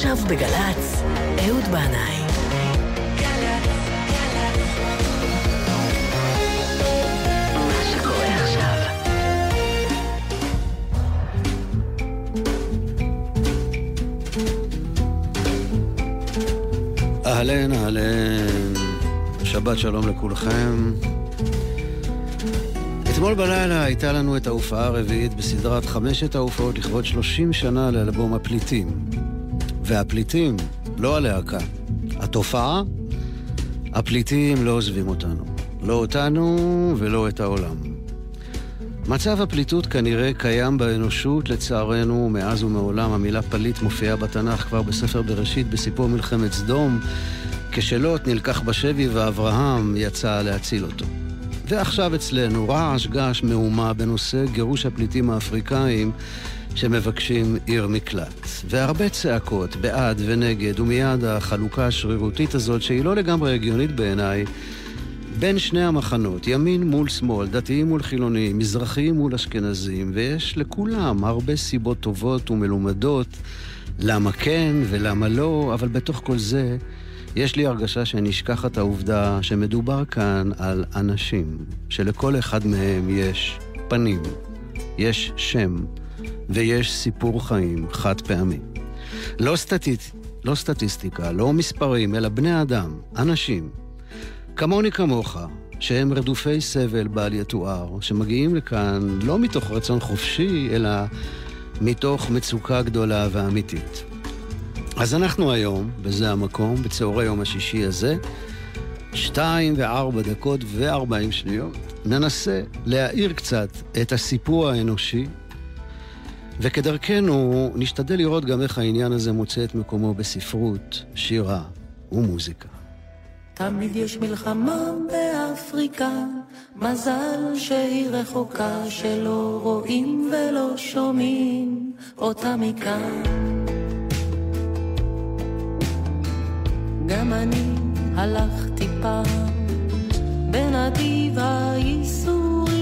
עכשיו בגל"צ, אהוד בנאי. אהלן, אהלן, שבת שלום לכולכם. אתמול בלילה הייתה לנו את ההופעה הרביעית בסדרת חמשת ההופעות לכבוד 30 שנה לאלבום הפליטים. והפליטים, לא הלהקה. התופעה, הפליטים לא עוזבים אותנו. לא אותנו ולא את העולם. מצב הפליטות כנראה קיים באנושות, לצערנו, מאז ומעולם. המילה פליט מופיעה בתנ"ך כבר בספר בראשית בסיפור מלחמת סדום, כשלוט נלקח בשבי ואברהם יצא להציל אותו. ועכשיו אצלנו רעש געש מהומה בנושא גירוש הפליטים האפריקאים שמבקשים עיר מקלט. והרבה צעקות בעד ונגד, ומיד החלוקה השרירותית הזאת, שהיא לא לגמרי הגיונית בעיניי, בין שני המחנות, ימין מול שמאל, דתיים מול חילונים, מזרחיים מול אשכנזים, ויש לכולם הרבה סיבות טובות ומלומדות למה כן ולמה לא, אבל בתוך כל זה יש לי הרגשה שנשכח את העובדה שמדובר כאן על אנשים, שלכל אחד מהם יש פנים, יש שם ויש סיפור חיים חד פעמי. לא, סטטיס... לא סטטיסטיקה, לא מספרים, אלא בני אדם, אנשים, כמוני כמוך, שהם רדופי סבל בל יתואר, שמגיעים לכאן לא מתוך רצון חופשי, אלא מתוך מצוקה גדולה ואמיתית. אז אנחנו היום, וזה המקום, בצהרי יום השישי הזה, שתיים וארבע דקות וארבעים שניות, ננסה להאיר קצת את הסיפור האנושי, וכדרכנו נשתדל לראות גם איך העניין הזה מוצא את מקומו בספרות, שירה ומוזיקה. תמיד יש מלחמה באפריקה, מזל שהיא רחוקה, שלא רואים ולא שומעים אותה מכאן. גם אני הלכתי פעם בנתיב הייסורים,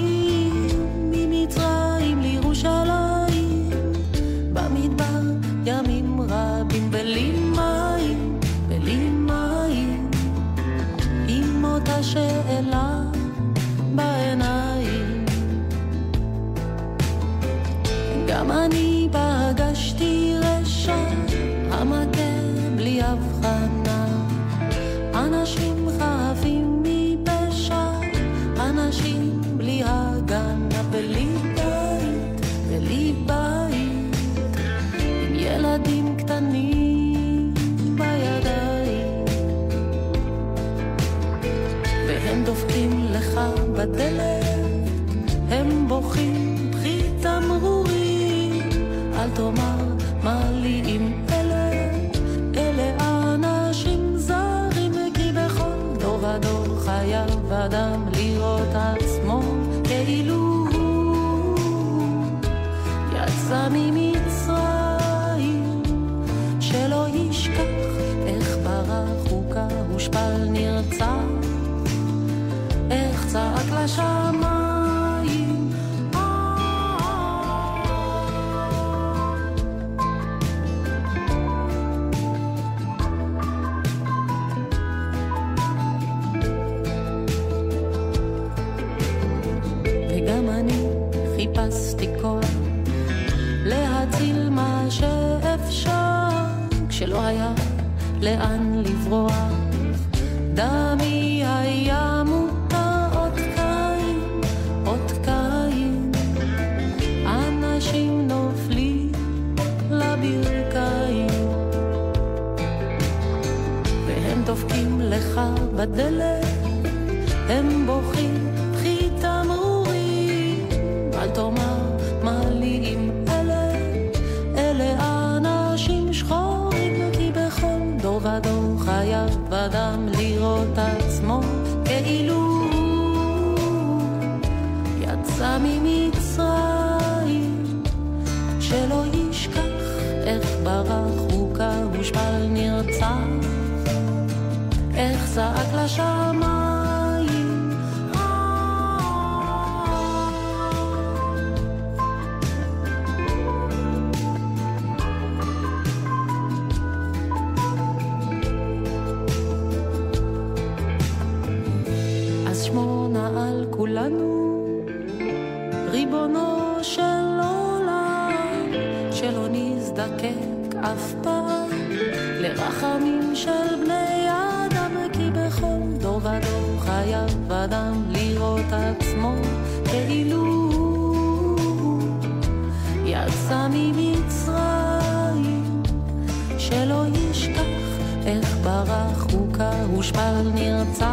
ממצרים לירושלים, עם בוכים בכי תמרורים, אל תאמר מה לי עם אלה, אלה אנשים זרים, כי בכל דור ודור חייב אדם לראות עצמו כאילו הוא. יצא ממצרים, שלא ישכח איך ברח הוכה, הושפל נרצח, איך צעק לשמיים. אדם לראות עצמו כאילו יצא ממצרים, שלא ישכח איך ברח הוכה, הושפל נרצח,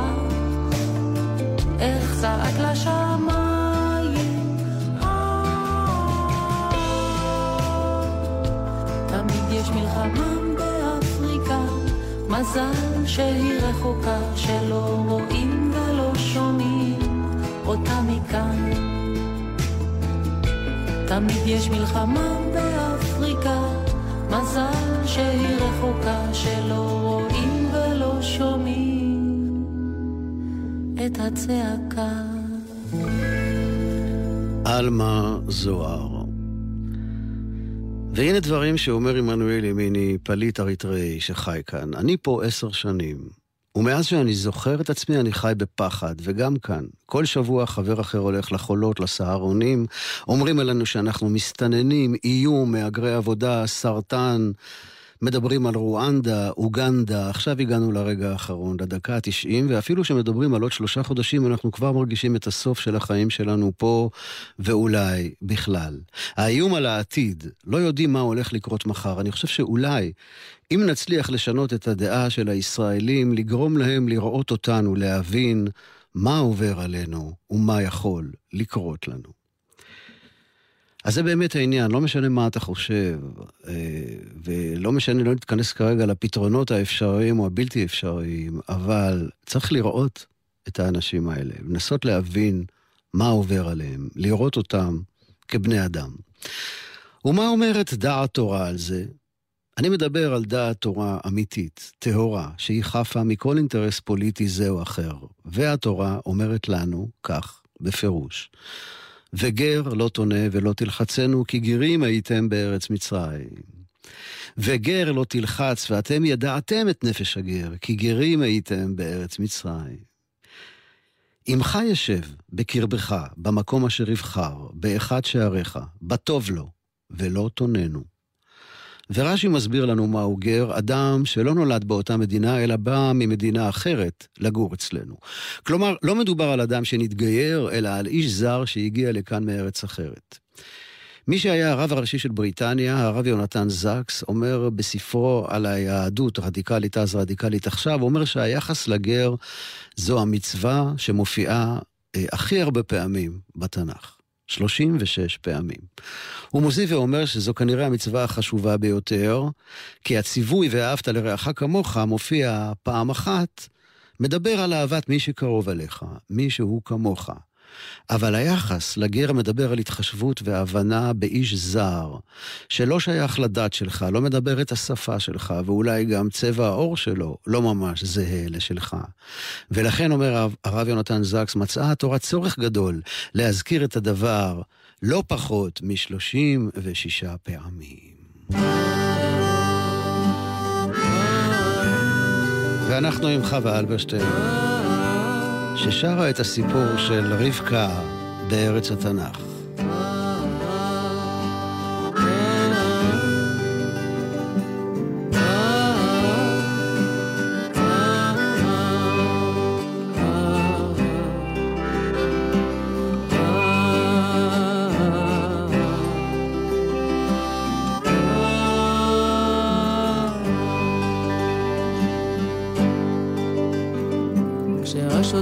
איך צעק לשמיים. תמיד יש מלחמה באפריקה, מזל שהיא רחוקה, שלא רואים שומעים אותה מכאן. תמיד יש מלחמה באפריקה, מזל שהיא רחוקה, שלא רואים ולא שומעים את הצעקה. עלמה זוהר. והנה דברים שאומר עמנואל ימיני, פליט אריתראי שחי כאן. אני פה עשר שנים. ומאז שאני זוכר את עצמי אני חי בפחד, וגם כאן. כל שבוע חבר אחר הולך לחולות, לסהרונים, אומרים עלינו שאנחנו מסתננים, איום, מהגרי עבודה, סרטן. מדברים על רואנדה, אוגנדה, עכשיו הגענו לרגע האחרון, לדקה ה-90, ואפילו שמדברים על עוד שלושה חודשים, אנחנו כבר מרגישים את הסוף של החיים שלנו פה, ואולי בכלל. האיום על העתיד, לא יודעים מה הולך לקרות מחר. אני חושב שאולי, אם נצליח לשנות את הדעה של הישראלים, לגרום להם לראות אותנו, להבין מה עובר עלינו ומה יכול לקרות לנו. אז זה באמת העניין, לא משנה מה אתה חושב, אה, ולא משנה, לא נתכנס כרגע לפתרונות האפשריים או הבלתי אפשריים, אבל צריך לראות את האנשים האלה, לנסות להבין מה עובר עליהם, לראות אותם כבני אדם. ומה אומרת דעת תורה על זה? אני מדבר על דעת תורה אמיתית, טהורה, שהיא חפה מכל אינטרס פוליטי זה או אחר. והתורה אומרת לנו כך, בפירוש. וגר לא תונה ולא תלחצנו, כי גרים הייתם בארץ מצרים. וגר לא תלחץ, ואתם ידעתם את נפש הגר, כי גרים הייתם בארץ מצרים. עמך ישב בקרבך, במקום אשר יבחר, באחד שעריך, בטוב לו, ולא תוננו. ורש"י מסביר לנו מהו גר, אדם שלא נולד באותה מדינה, אלא בא ממדינה אחרת לגור אצלנו. כלומר, לא מדובר על אדם שנתגייר, אלא על איש זר שהגיע לכאן מארץ אחרת. מי שהיה הרב הראשי של בריטניה, הרב יונתן זקס, אומר בספרו על היהדות, רדיקלית אז, רדיקלית עכשיו, הוא אומר שהיחס לגר זו המצווה שמופיעה אה, הכי הרבה פעמים בתנ"ך. 36 פעמים. הוא מוסיף ואומר שזו כנראה המצווה החשובה ביותר, כי הציווי ואהבת לרעך כמוך מופיע פעם אחת, מדבר על אהבת מי שקרוב אליך, מי שהוא כמוך. אבל היחס לגר מדבר על התחשבות והבנה באיש זר, שלא שייך לדת שלך, לא מדבר את השפה שלך, ואולי גם צבע העור שלו לא ממש זהה לשלך. ולכן אומר הרב יונתן זקס, מצאה התורה צורך גדול להזכיר את הדבר לא פחות משלושים ושישה פעמים. ואנחנו עם חווה אלברשטיין. ששרה את הסיפור של רבקה בארץ התנ"ך.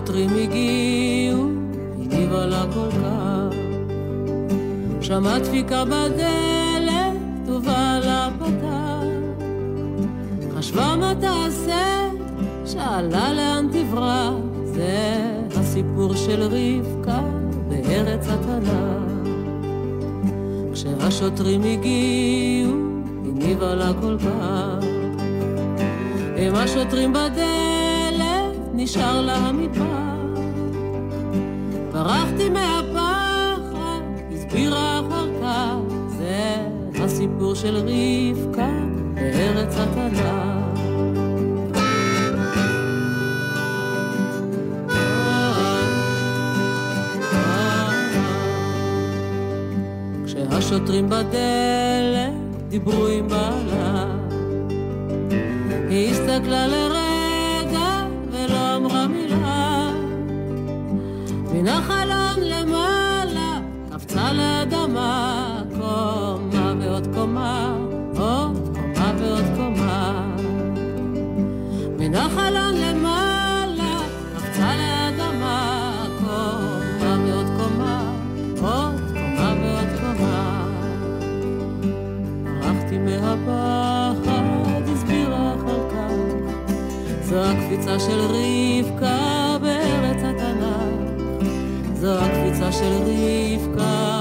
השוטרים הגיעו, הגיבה לה כל כך. שמעה דפיקה בדלת, ובעלה פתח. חשבה מה תעשה, שאלה לאן תברח. זה הסיפור של רבקה בארץ התנ"ך. כשהשוטרים הגיעו, הגיבה לה כל כך. הם השוטרים בדלת נשאר לה המטבח. ברחתי מהפחד, הסבירה אחר כך, זה הסיפור של רבקה בארץ התנ"ך. כשהשוטרים בדלת דיברו עם בעלה הסתכלה ברחתי מהפחד, הסבירה אחר כך. זו הקפיצה של רבקה בארץ התנ"ך. זו הקפיצה של רבקה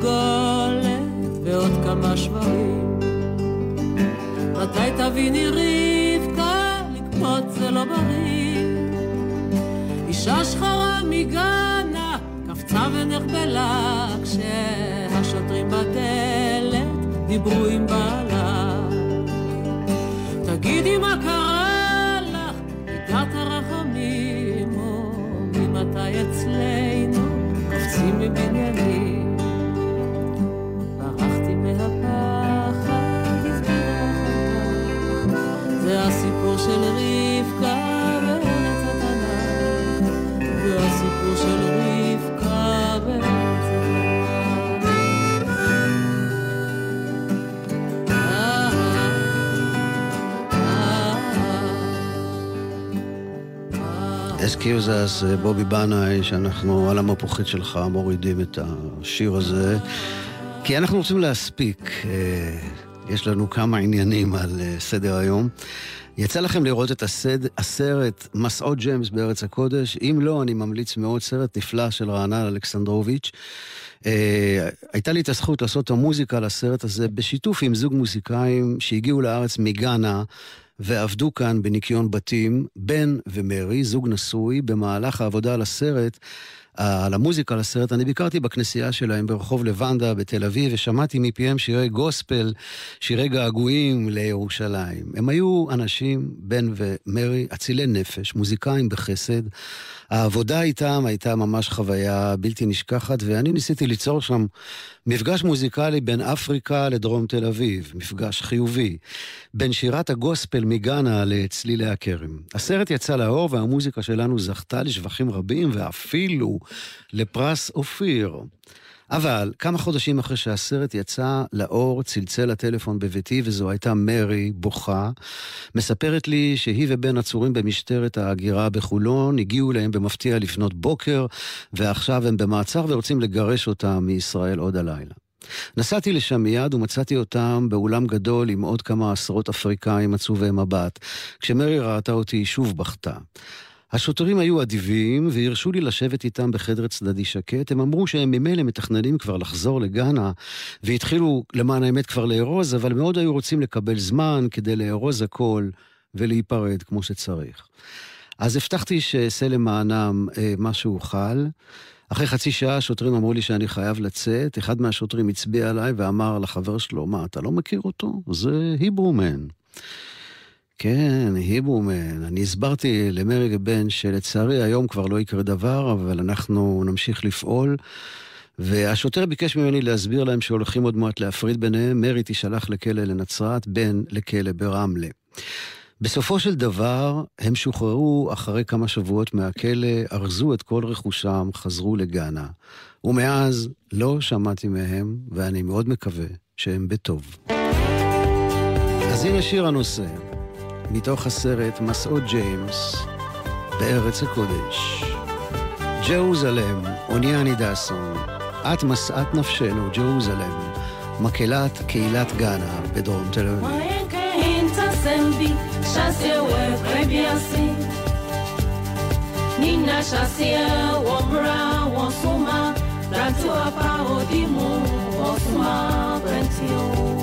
שבר בגולגולת ועוד כמה שברים. מתי תביני רבקה, לקפוץ זה לא בריא. אישה שחרה מגאנה קפצה ונחבלה כשהשוטרים בדלת דיברו עם בעלה. אה, אסקיוז אז בובי בנאי, שאנחנו על המפוחית שלך מורידים את השיר הזה, כי אנחנו רוצים להספיק. אה, יש לנו כמה עניינים על אה, סדר היום. יצא לכם לראות את הסד, הסרט מסעות ג'יימס בארץ הקודש? אם לא, אני ממליץ מאוד, סרט נפלא של רענן אלכסנדרוביץ'. אה, הייתה לי את הזכות לעשות את המוזיקה לסרט הזה בשיתוף עם זוג מוזיקאים שהגיעו לארץ מגאנה. ועבדו כאן בניקיון בתים, בן ומרי, זוג נשוי, במהלך העבודה על הסרט, על המוזיקה לסרט, אני ביקרתי בכנסייה שלהם ברחוב לבנדה בתל אביב, ושמעתי מפיהם שירי גוספל, שירי געגועים לירושלים. הם היו אנשים, בן ומרי, אצילי נפש, מוזיקאים בחסד. העבודה איתם הייתה ממש חוויה בלתי נשכחת, ואני ניסיתי ליצור שם מפגש מוזיקלי בין אפריקה לדרום תל אביב, מפגש חיובי, בין שירת הגוספל מגאנה לצלילי הכרם. הסרט יצא לאור והמוזיקה שלנו זכתה לשבחים רבים ואפילו לפרס אופיר. אבל כמה חודשים אחרי שהסרט יצא לאור, צלצל הטלפון בביתי, וזו הייתה מרי, בוכה. מספרת לי שהיא ובן עצורים במשטרת ההגירה בחולון, הגיעו אליהם במפתיע לפנות בוקר, ועכשיו הם במעצר ורוצים לגרש אותם מישראל עוד הלילה. נסעתי לשם מיד ומצאתי אותם באולם גדול עם עוד כמה עשרות אפריקאים עצובי מבט. כשמרי ראתה אותי היא שוב בכתה. השוטרים היו אדיבים והרשו לי לשבת איתם בחדר צדדי שקט. הם אמרו שהם ממילא מתכננים כבר לחזור לגאנה והתחילו למען האמת כבר לארוז, אבל מאוד היו רוצים לקבל זמן כדי לארוז הכל ולהיפרד כמו שצריך. אז הבטחתי שאעשה למענם אה, מה שאוכל. אחרי חצי שעה השוטרים אמרו לי שאני חייב לצאת. אחד מהשוטרים הצביע עליי ואמר לחבר שלו, מה, אתה לא מכיר אותו? זה היברומן. כן, היברומן. אני הסברתי למרי גבן שלצערי היום כבר לא יקרה דבר, אבל אנחנו נמשיך לפעול. והשוטר ביקש ממני להסביר להם שהולכים עוד מעט להפריד ביניהם, מרי תישלח לכלא לנצרת, בן לכלא ברמלה. בסופו של דבר, הם שוחררו אחרי כמה שבועות מהכלא, ארזו את כל רכושם, חזרו לגאנה. ומאז לא שמעתי מהם, ואני מאוד מקווה שהם בטוב. אז הנה שיר הנושא, מתוך הסרט מסעות ג'יימס, בארץ הקודש. ג'רוזלם, אוניאני דסון, את משאת נפשנו, ג'רוזלם, מקהלת קהילת גאנה בדרום תל אביב. Nina wo wo Tanto apa odimu bentio Osuma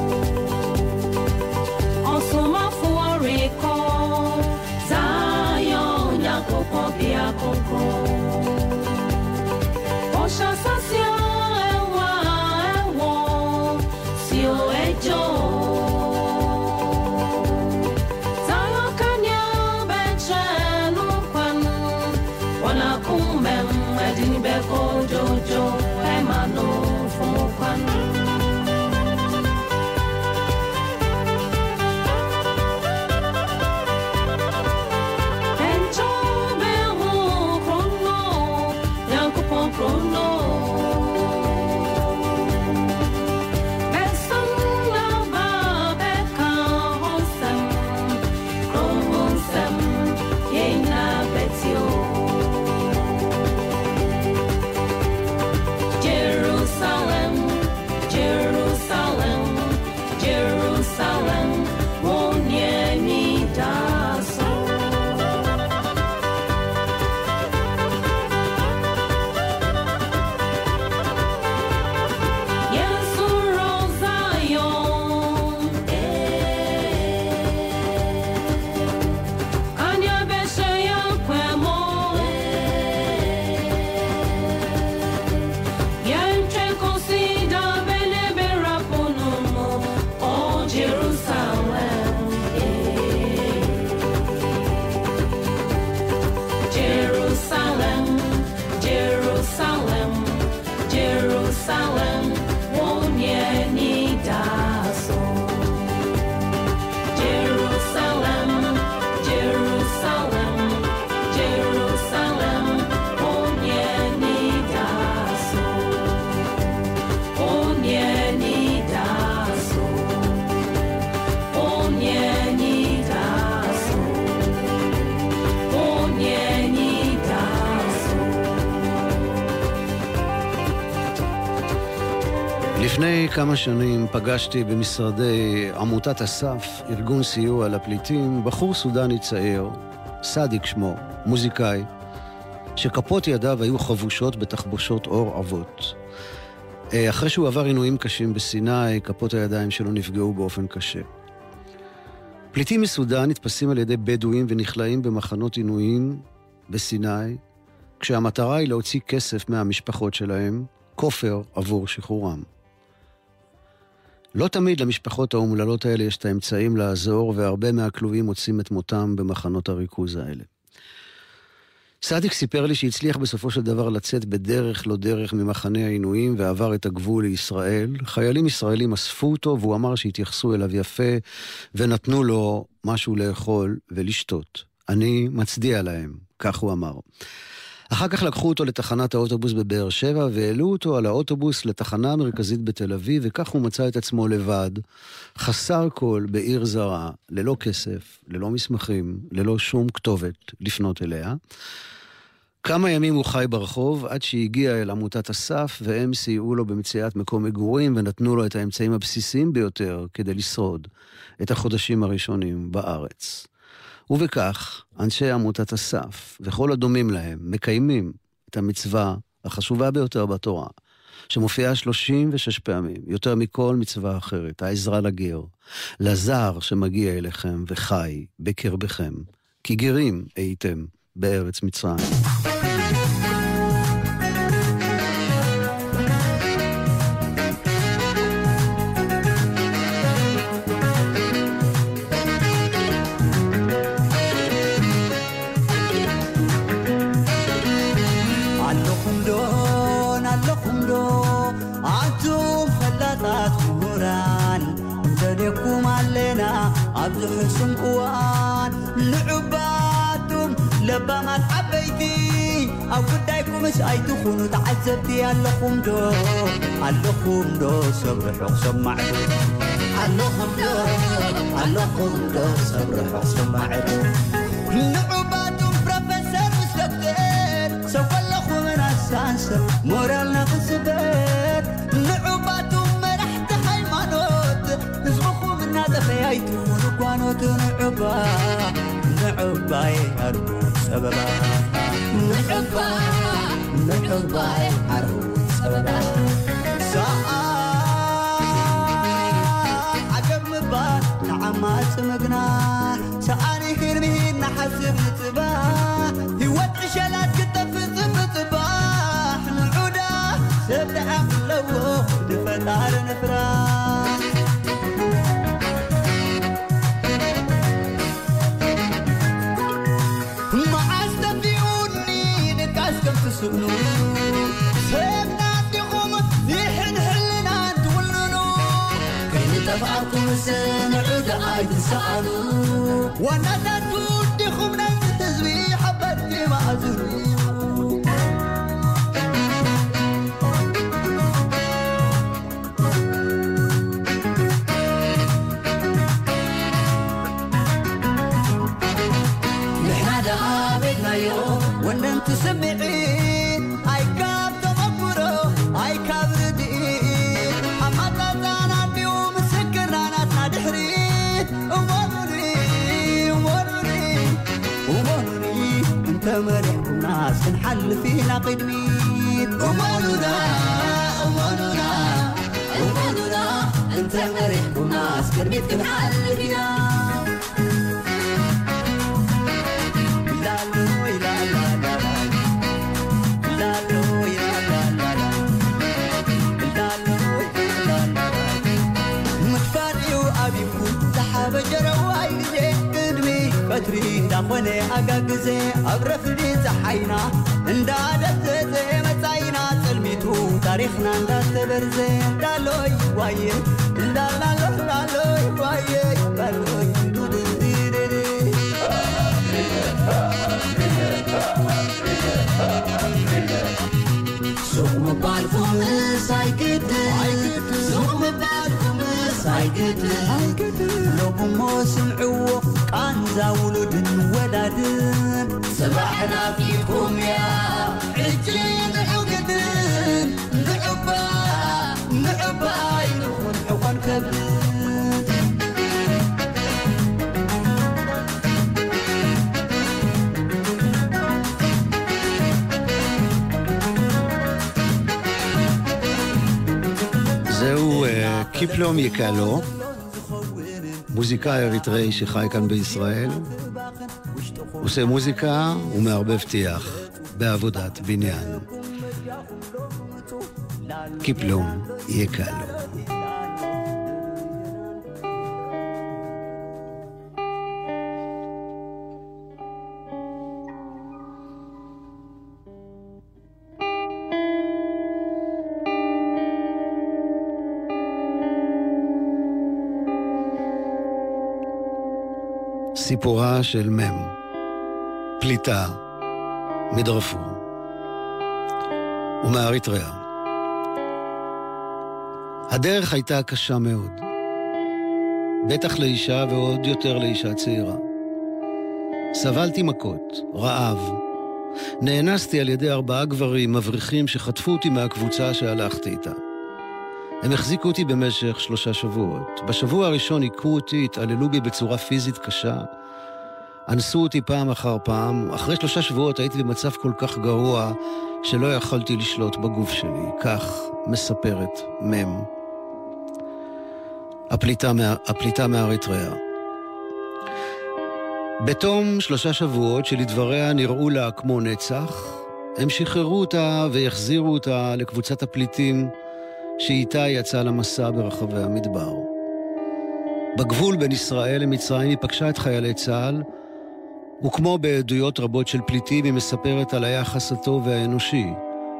כמה שנים פגשתי במשרדי עמותת אסף, ארגון סיוע לפליטים, בחור סודני צעיר, סאדיק שמו, מוזיקאי, שכפות ידיו היו חבושות בתחבושות אור עבות. אה, אחרי שהוא עבר עינויים קשים בסיני, כפות הידיים שלו נפגעו באופן קשה. פליטים מסודאן נתפסים על ידי בדואים ונכלאים במחנות עינויים בסיני, כשהמטרה היא להוציא כסף מהמשפחות שלהם, כופר עבור שחרורם. לא תמיד למשפחות האומללות האלה יש את האמצעים לעזור, והרבה מהכלואים מוצאים את מותם במחנות הריכוז האלה. סדיק סיפר לי שהצליח בסופו של דבר לצאת בדרך לא דרך ממחנה העינויים ועבר את הגבול לישראל. חיילים ישראלים אספו אותו והוא אמר שהתייחסו אליו יפה ונתנו לו משהו לאכול ולשתות. אני מצדיע להם, כך הוא אמר. אחר כך לקחו אותו לתחנת האוטובוס בבאר שבע והעלו אותו על האוטובוס לתחנה המרכזית בתל אביב, וכך הוא מצא את עצמו לבד, חסר כל בעיר זרה, ללא כסף, ללא מסמכים, ללא שום כתובת לפנות אליה. כמה ימים הוא חי ברחוב, עד שהגיע אל עמותת אסף, והם סייעו לו במציאת מקום מגורים ונתנו לו את האמצעים הבסיסיים ביותר כדי לשרוד את החודשים הראשונים בארץ. ובכך, אנשי עמותת אסף וכל הדומים להם מקיימים את המצווה החשובה ביותר בתורה, שמופיעה 36 פעמים, יותר מכל מצווה אחרת, העזרה לגר, לזר שמגיע אליכם וחי בקרבכם, כי גרים הייתם בארץ מצרים. سمقوان لعباتم لبما العبيتي أو كدايكم مش سأي تخونوا تعزبتي ألخم دو ألخم دو سبرحوك سمعتو ألخم دو ألخم دو سبرحوك سمعتو لعباتم بروفيسور مستقر سوف اللخم ناسانسر مورال نقصبر لعباتم مرحت حيمانوت نزبخوا من هذا فيايتو. نعبا نعبا يعرفوا سببا. نعبا نعبا يعرفوا سببا. عجب مبا نعمات مقنا. سأني هرمي نحسب نتبا هوت نفراح سؤنو سيبنا تقومت نحن هلنا تولنو كي نتفعركم السنة عود عايد نسألو وأنا تتود تخمنا الناس نحل فينا قدميت أماننا أماننا أماننا أنت مريح وناس قربيتك نحل فينا ቀትሪ እንዳኾነ ኣጋግዜ ኣብ ረፍዲ ፀሓይና እንዳደሰተ መፃይና ፀልሚቱ ታሪኽና እንዳተበርዘ እንዳሎይ ዋየ እንዳላሎ እንዳሎይ ዋየ እንዳሎይ ዱድድድድ ሱቕ ምባልኩምስ ኣይግድን ሱቕ ምባልኩምስ ኣይግድን ሎብሞ ስምዕዎ أنزا ولد ولد سبحنا فيكم يا عجين عقد نعبا نعبا ينون حقن كبد זהו קיפלו מיקלו מוזיקאי אריתראי שחי כאן בישראל. עושה מוזיקה ומערבב טיח בעבודת בניין. קיפלום יקלו. סיפורה של מ', פליטה מדרפור ומאריתריאה. הדרך הייתה קשה מאוד, בטח לאישה ועוד יותר לאישה צעירה. סבלתי מכות, רעב. נאנסתי על ידי ארבעה גברים מבריחים שחטפו אותי מהקבוצה שהלכתי איתה. הם החזיקו אותי במשך שלושה שבועות. בשבוע הראשון היכו אותי, התעללו בי בצורה פיזית קשה. אנסו אותי פעם אחר פעם. אחרי שלושה שבועות הייתי במצב כל כך גרוע, שלא יכולתי לשלוט בגוף שלי. כך מספרת מ'. הפליטה, מה... הפליטה מאריתריאה. בתום שלושה שבועות שלדבריה נראו לה כמו נצח, הם שחררו אותה והחזירו אותה לקבוצת הפליטים שאיתה יצאה למסע ברחבי המדבר. בגבול בין ישראל למצרים היא פגשה את חיילי צה"ל, וכמו בעדויות רבות של פליטים היא מספרת על היחס הטוב והאנושי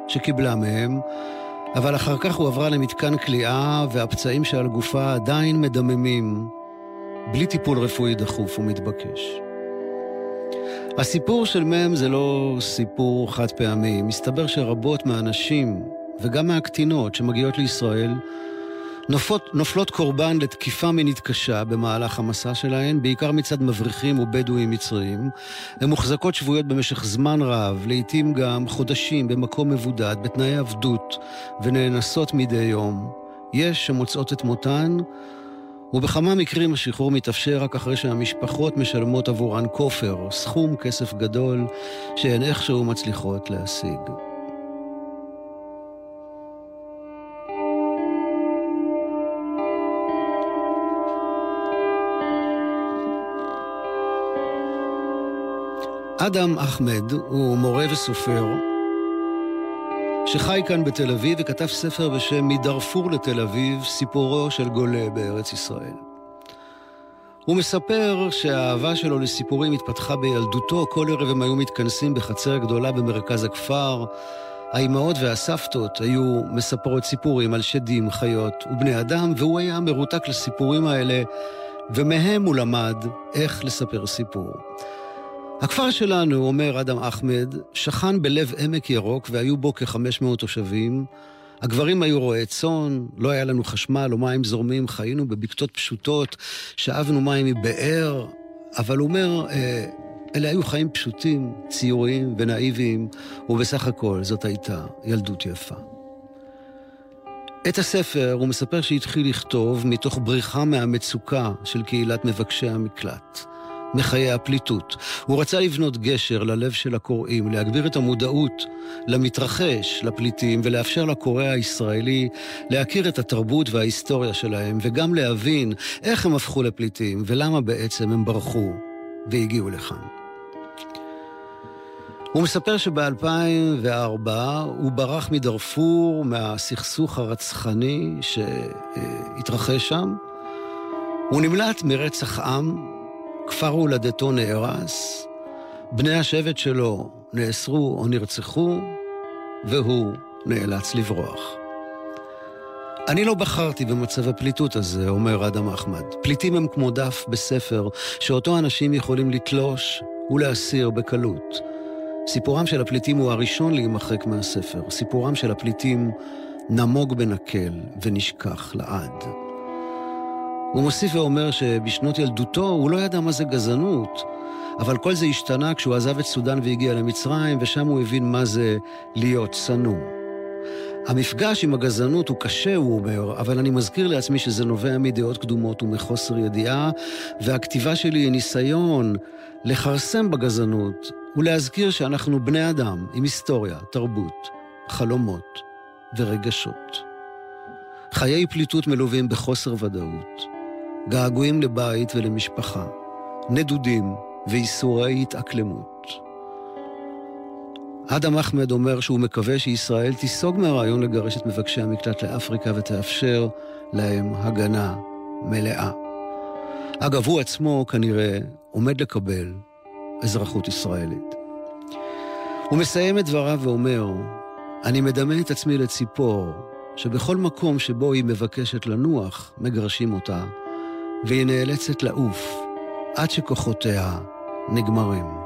שקיבלה מהם, אבל אחר כך הועברה למתקן כליאה והפצעים שעל גופה עדיין מדממים, בלי טיפול רפואי דחוף ומתבקש. הסיפור של מ' זה לא סיפור חד פעמי. מסתבר שרבות מהנשים, וגם מהקטינות שמגיעות לישראל, נופות, נופלות קורבן לתקיפה מינית קשה במהלך המסע שלהן, בעיקר מצד מבריחים ובדואים מצריים. הן מוחזקות שבויות במשך זמן רב, לעתים גם חודשים במקום מבודד, בתנאי עבדות, ונאנסות מדי יום. יש שמוצאות את מותן, ובכמה מקרים השחרור מתאפשר רק אחרי שהמשפחות משלמות עבורן כופר, סכום כסף גדול, שהן איכשהו מצליחות להשיג. אדם אחמד הוא מורה וסופר שחי כאן בתל אביב וכתב ספר בשם מדארפור לתל אביב, סיפורו של גולה בארץ ישראל. הוא מספר שהאהבה שלו לסיפורים התפתחה בילדותו, כל ערב הם היו מתכנסים בחצר גדולה במרכז הכפר. האימהות והסבתות היו מספרות סיפורים על שדים, חיות ובני אדם, והוא היה מרותק לסיפורים האלה, ומהם הוא למד איך לספר סיפור. הכפר שלנו, אומר אדם אחמד, שכן בלב עמק ירוק והיו בו כ-500 תושבים. הגברים היו רועי צאן, לא היה לנו חשמל או מים זורמים, חיינו בבקתות פשוטות, שאבנו מים מבאר, אבל הוא אומר, אה, אלה היו חיים פשוטים, ציוריים ונאיביים, ובסך הכל זאת הייתה ילדות יפה. את הספר הוא מספר שהתחיל לכתוב מתוך בריחה מהמצוקה של קהילת מבקשי המקלט. מחיי הפליטות. הוא רצה לבנות גשר ללב של הקוראים, להגביר את המודעות למתרחש, לפליטים, ולאפשר לקורא הישראלי להכיר את התרבות וההיסטוריה שלהם, וגם להבין איך הם הפכו לפליטים, ולמה בעצם הם ברחו והגיעו לכאן. הוא מספר שב-2004 הוא ברח מדארפור, מהסכסוך הרצחני שהתרחש שם. הוא נמלט מרצח עם כפר הולדתו נהרס, בני השבט שלו נאסרו או נרצחו, והוא נאלץ לברוח. אני לא בחרתי במצב הפליטות הזה, אומר אדם אחמד. פליטים הם כמו דף בספר, שאותו אנשים יכולים לתלוש ולהסיר בקלות. סיפורם של הפליטים הוא הראשון להימחק מהספר. סיפורם של הפליטים נמוג בנקל ונשכח לעד. הוא מוסיף ואומר שבשנות ילדותו הוא לא ידע מה זה גזענות, אבל כל זה השתנה כשהוא עזב את סודאן והגיע למצרים, ושם הוא הבין מה זה להיות שנוא. המפגש עם הגזענות הוא קשה, הוא אומר, אבל אני מזכיר לעצמי שזה נובע מדעות קדומות ומחוסר ידיעה, והכתיבה שלי היא ניסיון לכרסם בגזענות ולהזכיר שאנחנו בני אדם עם היסטוריה, תרבות, חלומות ורגשות. חיי פליטות מלווים בחוסר ודאות, געגועים לבית ולמשפחה, נדודים ואיסורי התאקלמות. אדם אחמד אומר שהוא מקווה שישראל תיסוג מהרעיון לגרש את מבקשי המקלט לאפריקה ותאפשר להם הגנה מלאה. אגב, הוא עצמו כנראה עומד לקבל אזרחות ישראלית. הוא מסיים את דבריו ואומר, אני מדמה את עצמי לציפור, שבכל מקום שבו היא מבקשת לנוח, מגרשים אותה, והיא נאלצת לעוף עד שכוחותיה נגמרים.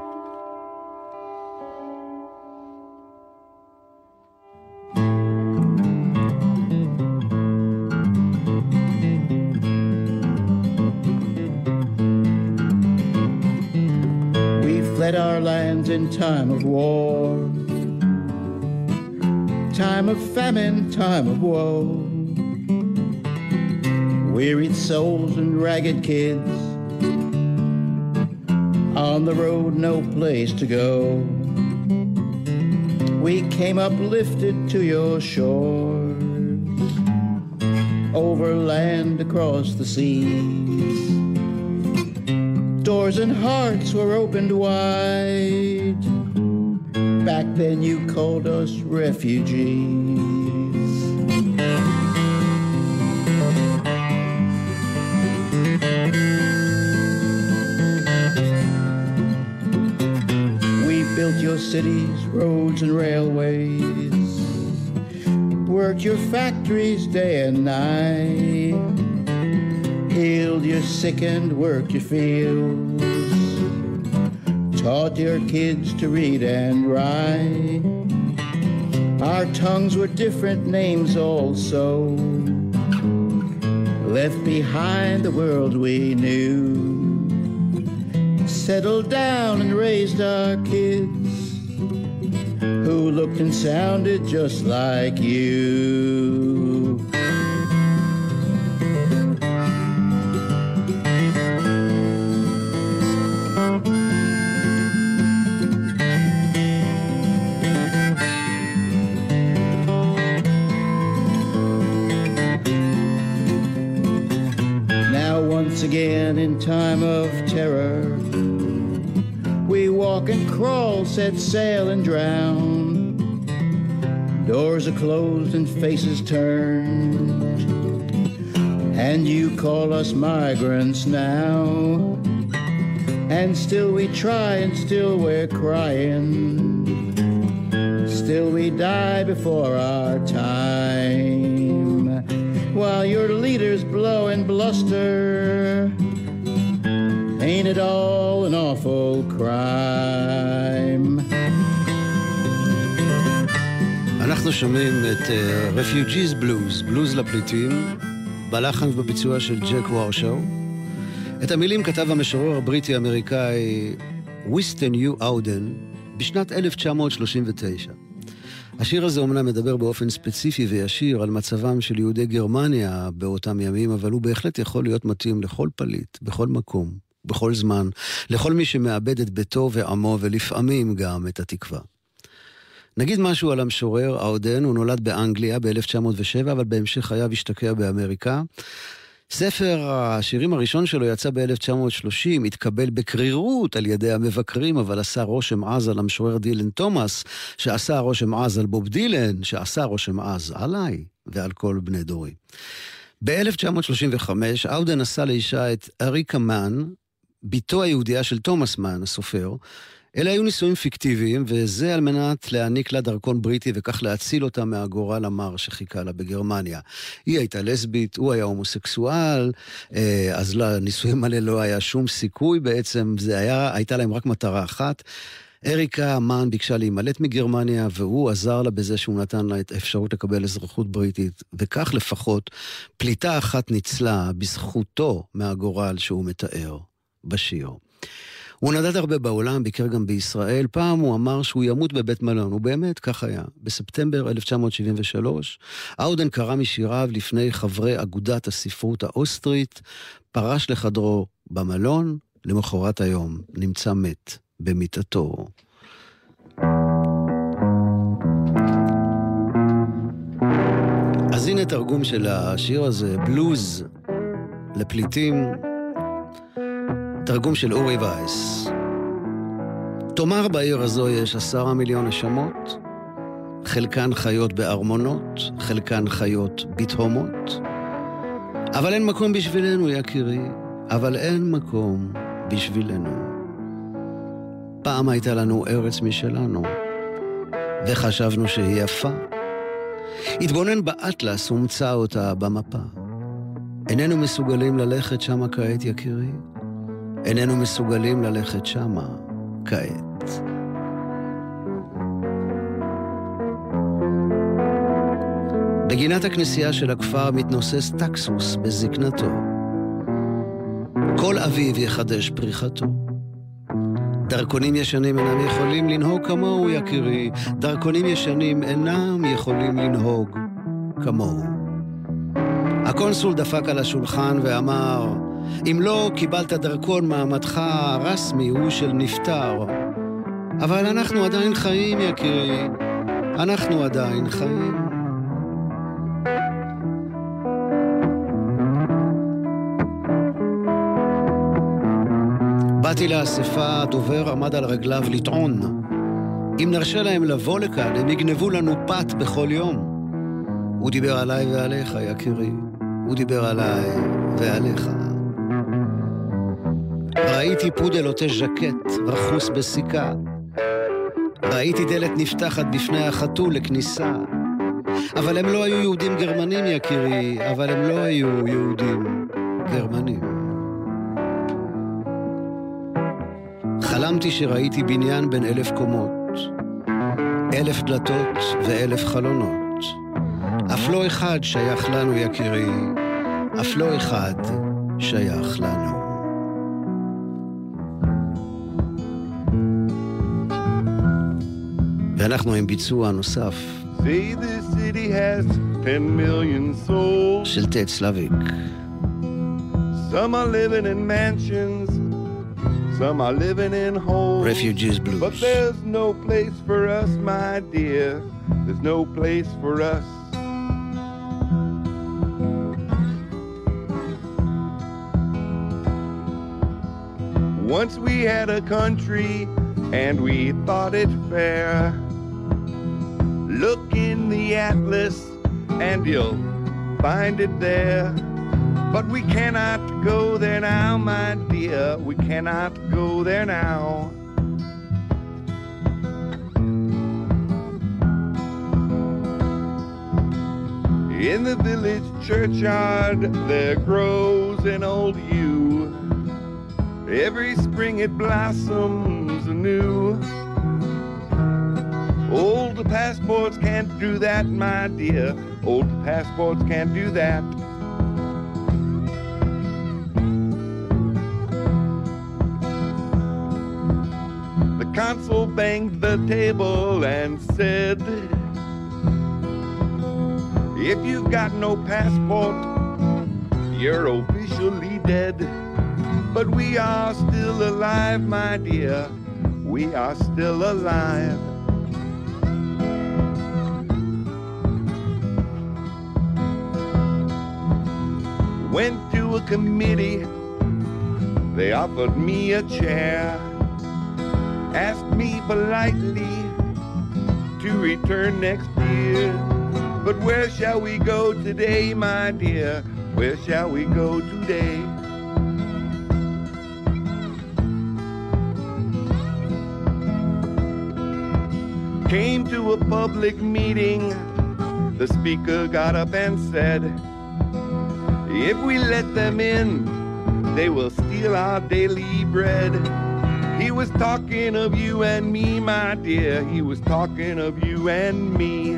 our lands in time of war, time of famine, time of woe. Wearied souls and ragged kids. On the road, no place to go. We came uplifted to your shores, over land across the seas. Doors and hearts were opened wide. Back then, you called us refugees. Cities, roads, and railways. Worked your factories day and night. Healed your sick and worked your fields. Taught your kids to read and write. Our tongues were different names also. Left behind the world we knew settled down and raised our kids who looked and sounded just like you. Now, once again, in time of terror walk and crawl, set sail and drown. Doors are closed and faces turned. And you call us migrants now. And still we try and still we're crying. Still we die before our time. While your leaders blow and bluster. Ain't it all an awful crime? אנחנו שומעים את uh, Refugees Blues, בלוז לפליטים, בלחן ובביצוע של ג'ק וורשו. את המילים כתב המשורר הבריטי-אמריקאי ויסטן יו אאודן בשנת 1939. השיר הזה אומנם מדבר באופן ספציפי וישיר על מצבם של יהודי גרמניה באותם ימים, אבל הוא בהחלט יכול להיות מתאים לכל פליט, בכל מקום, בכל זמן, לכל מי שמאבד את ביתו ועמו ולפעמים גם את התקווה. נגיד משהו על המשורר האודן, הוא נולד באנגליה ב-1907, אבל בהמשך חייו השתקע באמריקה. ספר השירים הראשון שלו יצא ב-1930, התקבל בקרירות על ידי המבקרים, אבל עשה רושם עז על המשורר דילן תומאס, שעשה רושם עז על בוב דילן, שעשה רושם עז עליי ועל כל בני דורי. ב-1935 אאודה נשא לאישה את אריקה מן, בתו היהודייה של תומאס מן, הסופר, אלה היו נישואים פיקטיביים, וזה על מנת להעניק לה דרכון בריטי וכך להציל אותה מהגורל המר שחיכה לה בגרמניה. היא הייתה לסבית, הוא היה הומוסקסואל, אה, אז לנישואים האלה לא היה שום סיכוי בעצם, זה היה, הייתה להם רק מטרה אחת. אריקה מן ביקשה להימלט מגרמניה, והוא עזר לה בזה שהוא נתן לה את האפשרות לקבל אזרחות בריטית, וכך לפחות פליטה אחת ניצלה בזכותו מהגורל שהוא מתאר בשיר. הוא נדד הרבה בעולם, ביקר גם בישראל. פעם הוא אמר שהוא ימות בבית מלון, הוא באמת, כך היה. בספטמבר 1973, אאודן קרא משיריו לפני חברי אגודת הספרות האוסטרית, פרש לחדרו במלון, למחרת היום נמצא מת במיטתו. אז הנה תרגום של השיר הזה, בלוז לפליטים. תרגום של אורי וייס. תאמר בעיר הזו יש עשרה מיליון נשמות, חלקן חיות בארמונות, חלקן חיות בתהומות. אבל אין מקום בשבילנו, יקירי, אבל אין מקום בשבילנו. פעם הייתה לנו ארץ משלנו, וחשבנו שהיא יפה. התבונן באטלס ומצא אותה במפה. איננו מסוגלים ללכת שמה כעת, יקירי. איננו מסוגלים ללכת שמה כעת. בגינת הכנסייה של הכפר מתנוסס טקסוס בזקנתו. כל אביב יחדש פריחתו. דרכונים ישנים אינם יכולים לנהוג כמוהו, יקירי. דרכונים ישנים אינם יכולים לנהוג כמוהו. הקונסול דפק על השולחן ואמר, אם לא קיבלת דרכון, מעמדך הרשמי הוא של נפטר. אבל אנחנו עדיין חיים, יקירי. אנחנו עדיין חיים. באתי לאספה, הדובר עמד על רגליו לטעון. אם נרשה להם לבוא לכאן, הם יגנבו לנו פת בכל יום. הוא דיבר עליי ועליך, יקירי. הוא דיבר עליי ועליך. ראיתי פודל עוטה ז'קט, רכוס בסיכה. ראיתי דלת נפתחת בפני החתול לכניסה. אבל הם לא היו יהודים גרמנים, יקירי, אבל הם לא היו יהודים גרמנים. חלמתי שראיתי בניין בן אלף קומות, אלף דלתות ואלף חלונות. אף לא אחד שייך לנו, יקירי, אף לא אחד שייך לנו. ואנחנו עם ביצוע נוסף של טד סלאביק. Some are living in mansions, some are living in homes. Refugees Blues. But there's no place for us, my dear. There's no place for us. Once we had a country and we thought it fair. Look in the atlas and you'll find it there. But we cannot go there now, my dear. We cannot go there now. In the village churchyard there grows an old yew. Every spring it blossoms anew. Old passports can't do that, my dear. Old passports can't do that. The consul banged the table and said, If you've got no passport, you're officially dead. But we are still alive, my dear. We are still alive. Went to a committee, they offered me a chair. Asked me politely to return next year. But where shall we go today, my dear? Where shall we go today? Came to a public meeting. The speaker got up and said, If we let them in, they will steal our daily bread. He was talking of you and me, my dear. He was talking of you and me.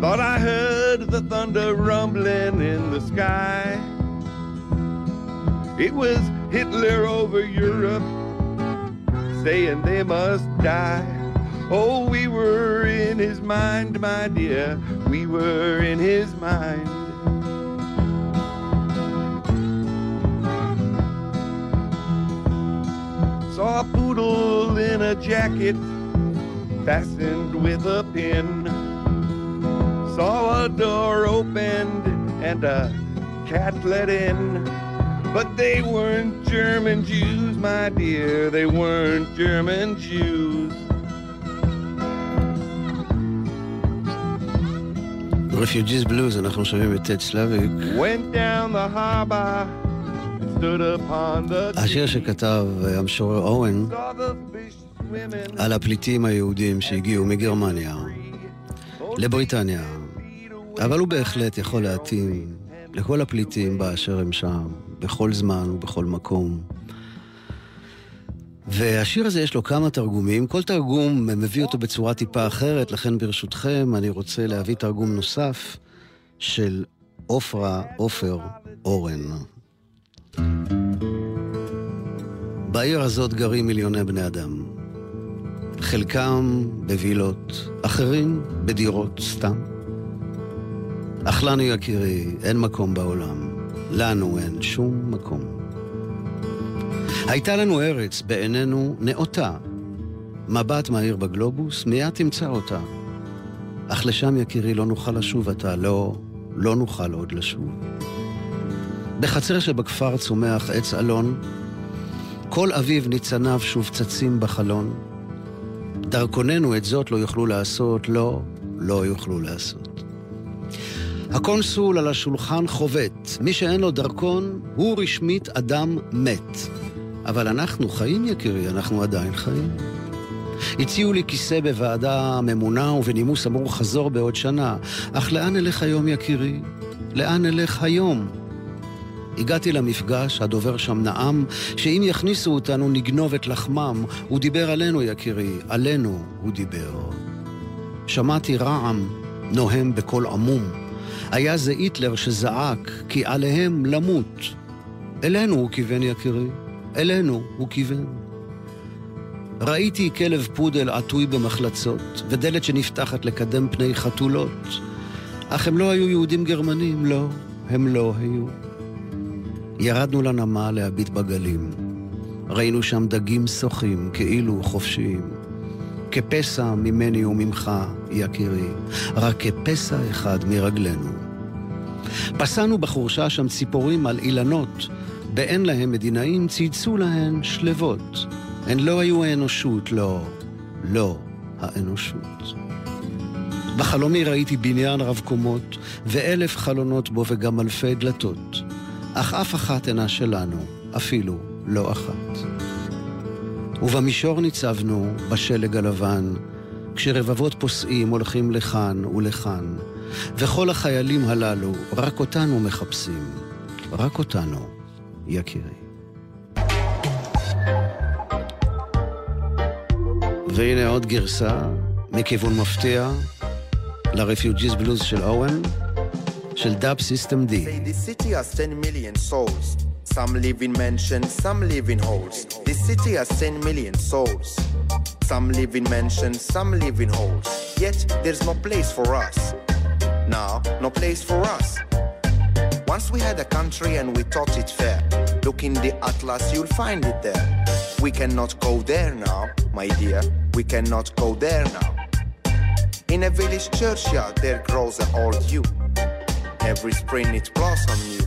Thought I heard the thunder rumbling in the sky. It was Hitler over Europe saying they must die. Oh, we were in his mind, my dear. We were in his mind. Saw a poodle in a jacket fastened with a pin. Saw a door opened and a cat let in. But they weren't German Jews, my dear. They weren't German Jews. רפיוג'יז בלוז, אנחנו שומעים את טד סלאביק. Went down the harbor and stood upon the השיר שכתב המשורר אורן. על הפליטים היהודים שהגיעו מגרמניה לבריטניה. אבל הוא בהחלט יכול להתאים לכל הפליטים באשר הם שם, בכל זמן ובכל מקום. והשיר הזה יש לו כמה תרגומים, כל תרגום מביא אותו בצורה טיפה אחרת, לכן ברשותכם אני רוצה להביא תרגום נוסף של עופרה עופר אורן. בעיר הזאת גרים מיליוני בני אדם. חלקם בווילות, אחרים בדירות סתם. אך לנו יקירי, אין מקום בעולם. לנו אין שום מקום. הייתה לנו ארץ בעינינו נאותה. מבט מהיר בגלובוס, מיד תמצא אותה. אך לשם יקירי לא נוכל לשוב עתה, לא, לא נוכל עוד לשוב. בחצר שבכפר צומח עץ אלון, כל אביב ניצניו שוב צצים בחלון. דרכונינו את זאת לא יוכלו לעשות, לא, לא יוכלו לעשות. הקונסול על השולחן חובט, מי שאין לו דרכון הוא רשמית אדם מת. אבל אנחנו חיים, יקירי, אנחנו עדיין חיים. הציעו לי כיסא בוועדה ממונה ובנימוס אמרו חזור בעוד שנה. אך לאן אלך היום, יקירי? לאן אלך היום? הגעתי למפגש, הדובר שם נאם, שאם יכניסו אותנו נגנוב את לחמם. הוא דיבר עלינו, יקירי, עלינו הוא דיבר. שמעתי רעם נוהם בקול עמום. היה זה היטלר שזעק, כי עליהם למות. אלינו הוא כיוון, יקירי, אלינו הוא כיוון. ראיתי כלב פודל עטוי במחלצות, ודלת שנפתחת לקדם פני חתולות. אך הם לא היו יהודים גרמנים, לא, הם לא היו. ירדנו לנמל להביט בגלים. ראינו שם דגים שוחים, כאילו חופשיים. כפסע ממני וממך, יקירי, רק כפסע אחד מרגלינו. פסענו בחורשה שם ציפורים על אילנות, באין להם מדינאים צייצו להן שלוות. הן לא היו האנושות, לא, לא האנושות. בחלומי ראיתי בניין רב קומות, ואלף חלונות בו וגם אלפי דלתות. אך אף אחת אינה שלנו, אפילו לא אחת. ובמישור ניצבנו, בשלג הלבן, כשרבבות פוסעים הולכים לכאן ולכאן, וכל החיילים הללו רק אותנו מחפשים, רק אותנו, יקירי. והנה עוד גרסה, מכיוון מפתיע, לרפיוג'יס בלוז של אורן, של דאב סיסטם די. Some live in mansions, some live in holes. This city has 10 million souls. Some live in mansions, some live in holes. Yet there's no place for us. Now, no place for us. Once we had a country and we thought it fair. Look in the atlas, you'll find it there. We cannot go there now, my dear. We cannot go there now. In a village churchyard, there grows an old yew. Every spring it blossoms new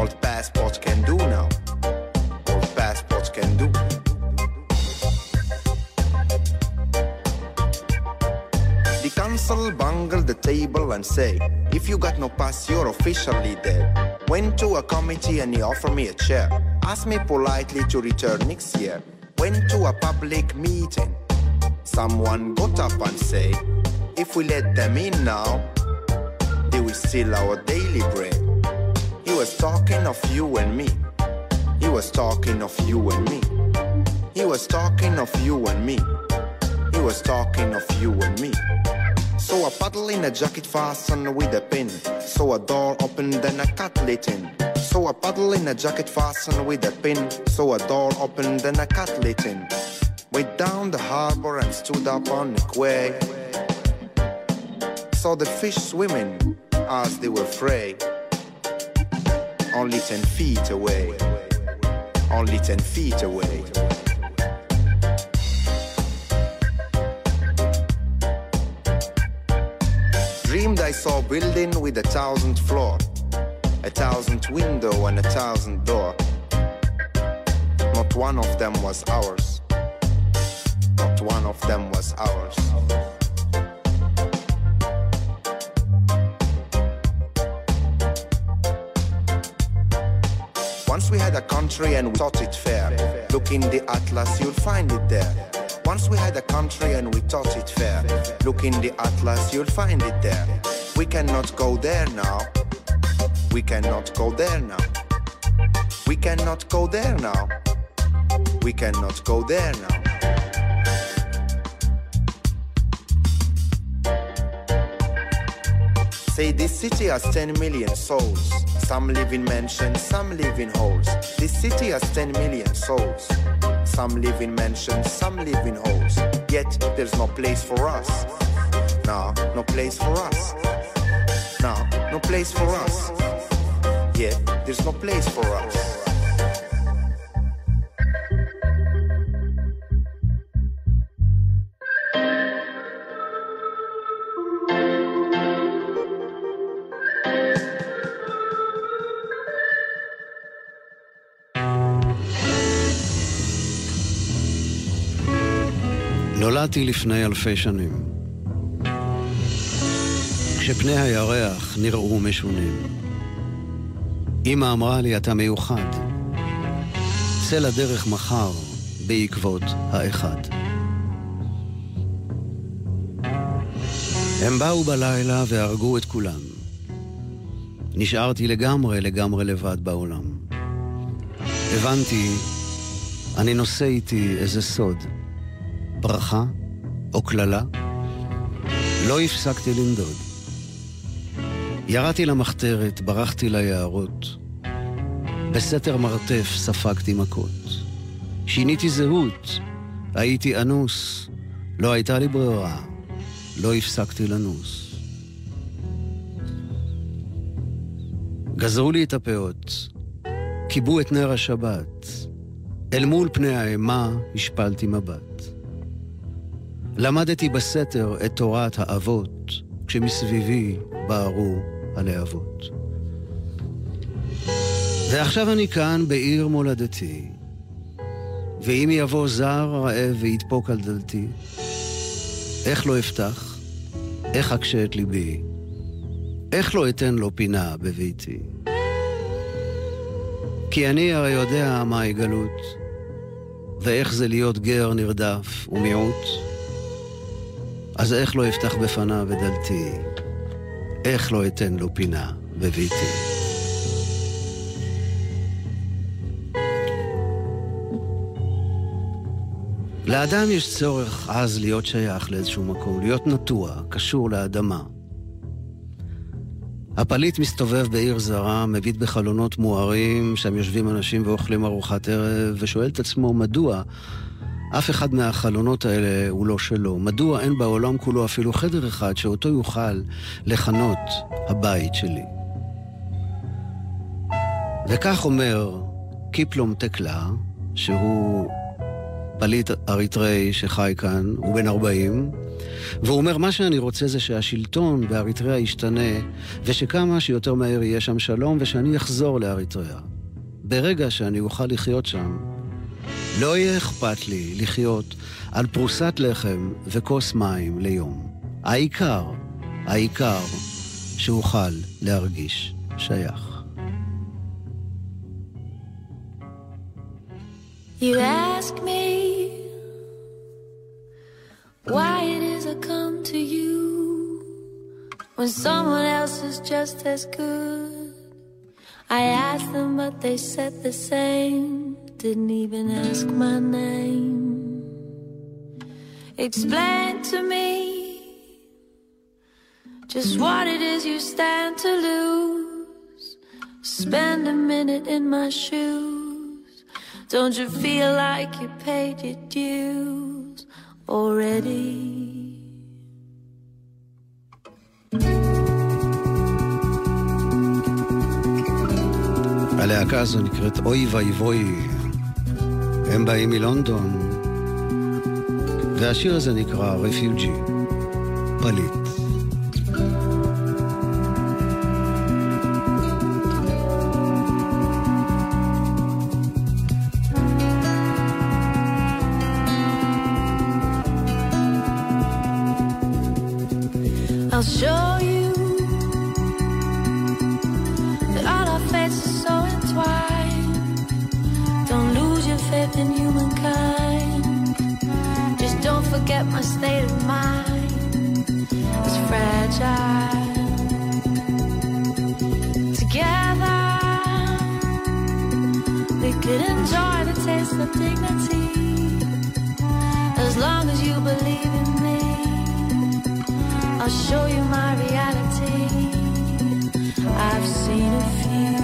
old passports can do now. Old passports can do. The council bungle the table and say, if you got no pass, you're officially dead. Went to a committee and he offered me a chair. Asked me politely to return next year. Went to a public meeting. Someone got up and said, if we let them in now, they will steal our daily bread He was talking of you and me. He was talking of you and me. He was talking of you and me. He was talking of you and me. So a paddle in a jacket fastened with a pin. So a door opened and a cat lit in. So a paddle in a jacket fastened with a pin. So a door opened and a cat lit in. Went down the harbor and stood up on the quay. Saw the fish swimming as they were free only 10 feet away, only 10 feet away. Dreamed I saw a building with a thousand floor, a thousand window and a thousand door. Not one of them was ours, not one of them was ours. Once we had a country and we thought it fair. Look in the atlas, you'll find it there. Once we had a country and we thought it fair. Look in the atlas, you'll find it there. We cannot go there now. We cannot go there now. We cannot go there now. We cannot go there now. Say this city has 10 million souls. Some live in mansions, some live in holes. This city has 10 million souls. Some live in mansions, some live in holes. Yet there's no place for us. No, no place for us. No, no place for us. Yet there's no place for us. נולדתי לפני אלפי שנים. כשפני הירח נראו משונים. אמא אמרה לי, אתה מיוחד. צא לדרך מחר בעקבות האחד. הם באו בלילה והרגו את כולם. נשארתי לגמרי לגמרי לבד בעולם. הבנתי, אני נושא איתי איזה סוד. ברכה או קללה, לא הפסקתי לנדוד. ירדתי למחתרת, ברחתי ליערות. בסתר מרתף ספגתי מכות. שיניתי זהות, הייתי אנוס, לא הייתה לי ברירה, לא הפסקתי לנוס. גזרו לי את הפאות, כיבו את נר השבת, אל מול פני האימה השפלתי מבט. למדתי בסתר את תורת האבות, כשמסביבי בערו הלהבות. ועכשיו אני כאן בעיר מולדתי, ואם יבוא זר רעב וידפוק על דלתי, איך לא אפתח? איך אקשה את ליבי? איך לא אתן לו פינה בביתי? כי אני הרי יודע מהי גלות, ואיך זה להיות גר נרדף ומיעוט. אז איך לא אפתח בפניו את דלתי? איך לא אתן לו פינה בביתי? לאדם יש צורך אז להיות שייך לאיזשהו מקום, להיות נטוע, קשור לאדמה. הפליט מסתובב בעיר זרה, מביט בחלונות מוארים, שם יושבים אנשים ואוכלים ארוחת ערב, ושואל את עצמו מדוע אף אחד מהחלונות האלה הוא לא שלו. מדוע אין בעולם כולו אפילו חדר אחד שאותו יוכל לכנות הבית שלי. וכך אומר קיפלום תקלה, שהוא פליט אריתראי שחי כאן, הוא בן 40, והוא אומר, מה שאני רוצה זה שהשלטון באריתריאה ישתנה, ושכמה שיותר מהר יהיה שם שלום, ושאני אחזור לאריתריאה. ברגע שאני אוכל לחיות שם, לא יהיה אכפת לי לחיות על פרוסת לחם וכוס מים ליום. העיקר, העיקר, שאוכל להרגיש שייך. You ask me why it is I come to you when someone else is just as good. I asked them, but they said the same. Didn't even ask my name. Explain to me just what it is you stand to lose. Spend a minute in my shoes. Don't you feel like you paid your dues already? הלהקה הזו נקראת אוי ואבוי. הם באים מלונדון, והשיר הזה נקרא רפיוג'י, פליט. My state of mind. It's fragile. Together, we could enjoy the taste of dignity as long as you believe in me. I'll show you my reality. I've seen a You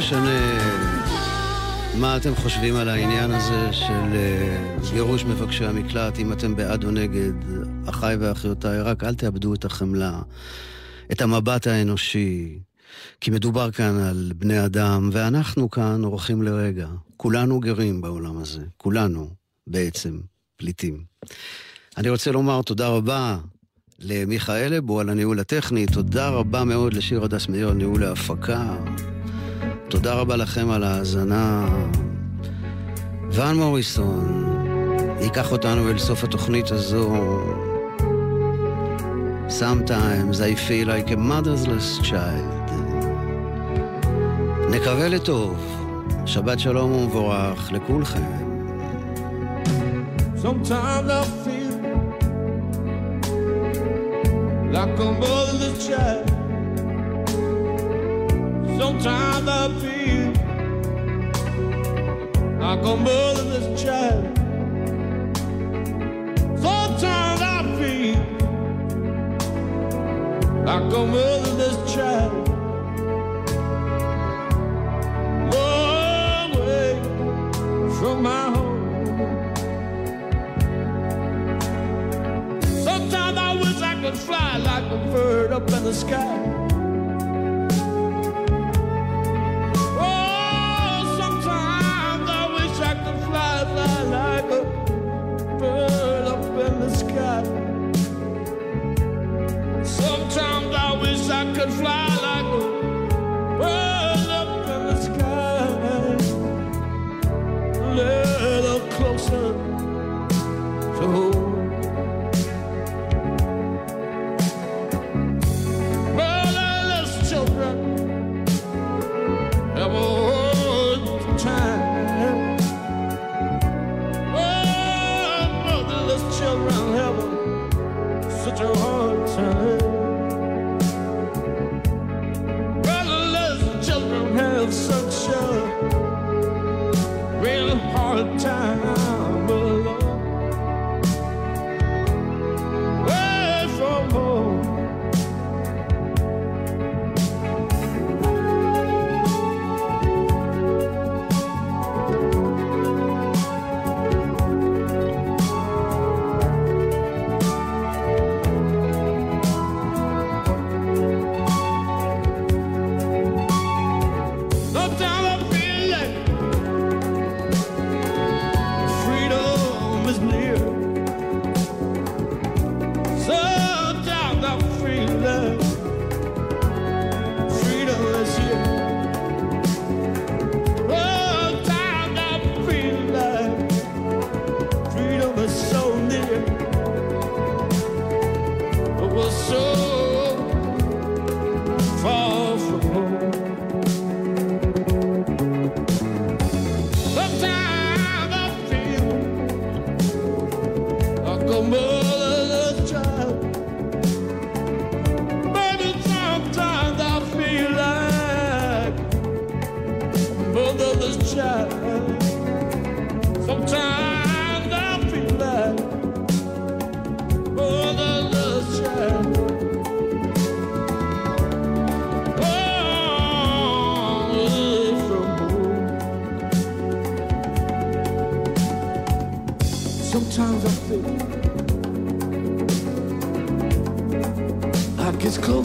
משנה מה אתם חושבים על העניין הזה של אה, גירוש מבקשי המקלט, אם אתם בעד או נגד, אחיי ואחיותיי, רק אל תאבדו את החמלה, את המבט האנושי, כי מדובר כאן על בני אדם, ואנחנו כאן אורחים לרגע. כולנו גרים בעולם הזה, כולנו בעצם פליטים. אני רוצה לומר תודה רבה למיכאל אבו על הניהול הטכני, תודה רבה מאוד לשיר הדס מאיר על ניהול ההפקה. תודה רבה לכם על ההאזנה. ואן מוריסון ייקח אותנו אל סוף התוכנית הזו. Sometimes I feel like a motherless child. נקווה לטוב, שבת שלום ומבורך לכולכם. Sometimes I feel like a motherless child. Sometimes I feel like a motherless child. Sometimes I feel like a motherless child. Long way from my home. Sometimes I wish I could fly like a bird up in the sky.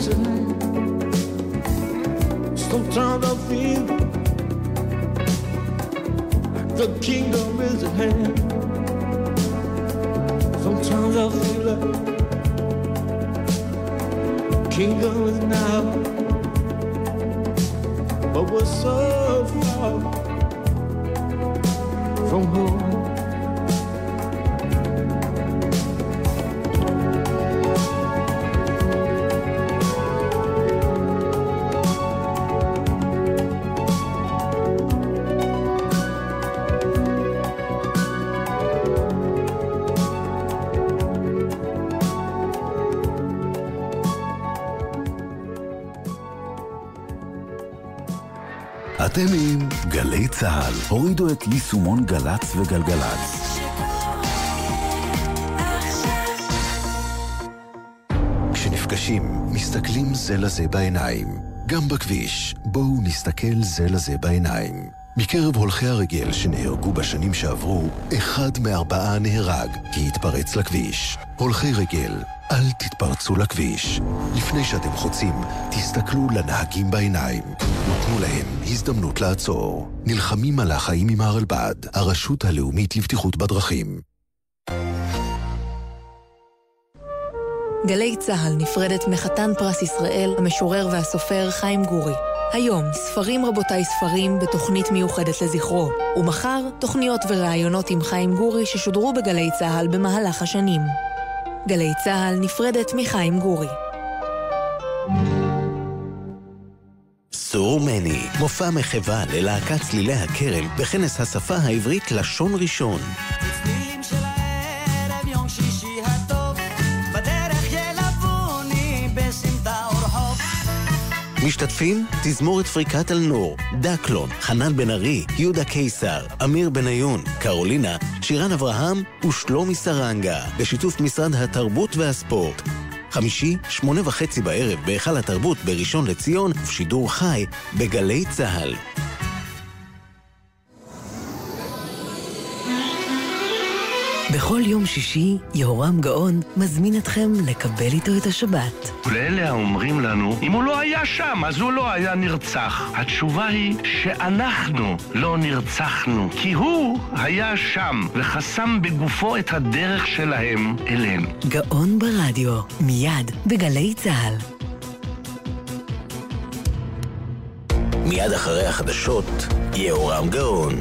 Sometimes I feel like the kingdom is at hand. Sometimes I feel like kingdom is now, but we're so far from home. צה"ל. הורידו את יישומון גל"צ וגלגלצ. כשנפגשים, מסתכלים זה לזה בעיניים. גם בכביש, בואו נסתכל זה לזה בעיניים. מקרב הולכי הרגל שנהרגו בשנים שעברו, אחד מארבעה נהרג כי התפרץ לכביש. הולכי רגל, אל תתפרצו לכביש. לפני שאתם חוצים, תסתכלו לנהגים בעיניים ותנו להם הזדמנות לעצור. נלחמים על החיים עם הרלב"ד, הרשות הלאומית לבטיחות בדרכים. גלי צה"ל נפרדת מחתן פרס ישראל, המשורר והסופר חיים גורי. היום, ספרים רבותיי ספרים בתוכנית מיוחדת לזכרו, ומחר, תוכניות וראיונות עם חיים גורי ששודרו בגלי צה"ל במהלך השנים. גלי צה"ל נפרדת מחיים גורי. סור מני, מופע מחווה ללהקת צלילי הכרם בכנס השפה העברית לשון ראשון. משתתפים תזמורת פריקת אלנור, דקלון, חנן בן ארי, יהודה קיסר, אמיר בניון, קרולינה, שירן אברהם ושלומי סרנגה, בשיתוף משרד התרבות והספורט. חמישי, שמונה וחצי בערב בהיכל התרבות בראשון לציון, ושידור חי בגלי צה"ל. בכל יום שישי, יהורם גאון מזמין אתכם לקבל איתו את השבת. ולאלה האומרים לנו, אם הוא לא היה שם, אז הוא לא היה נרצח. התשובה היא שאנחנו לא נרצחנו, כי הוא היה שם, וחסם בגופו את הדרך שלהם אלינו. גאון ברדיו, מיד בגלי צה"ל. מיד אחרי החדשות, יהורם גאון.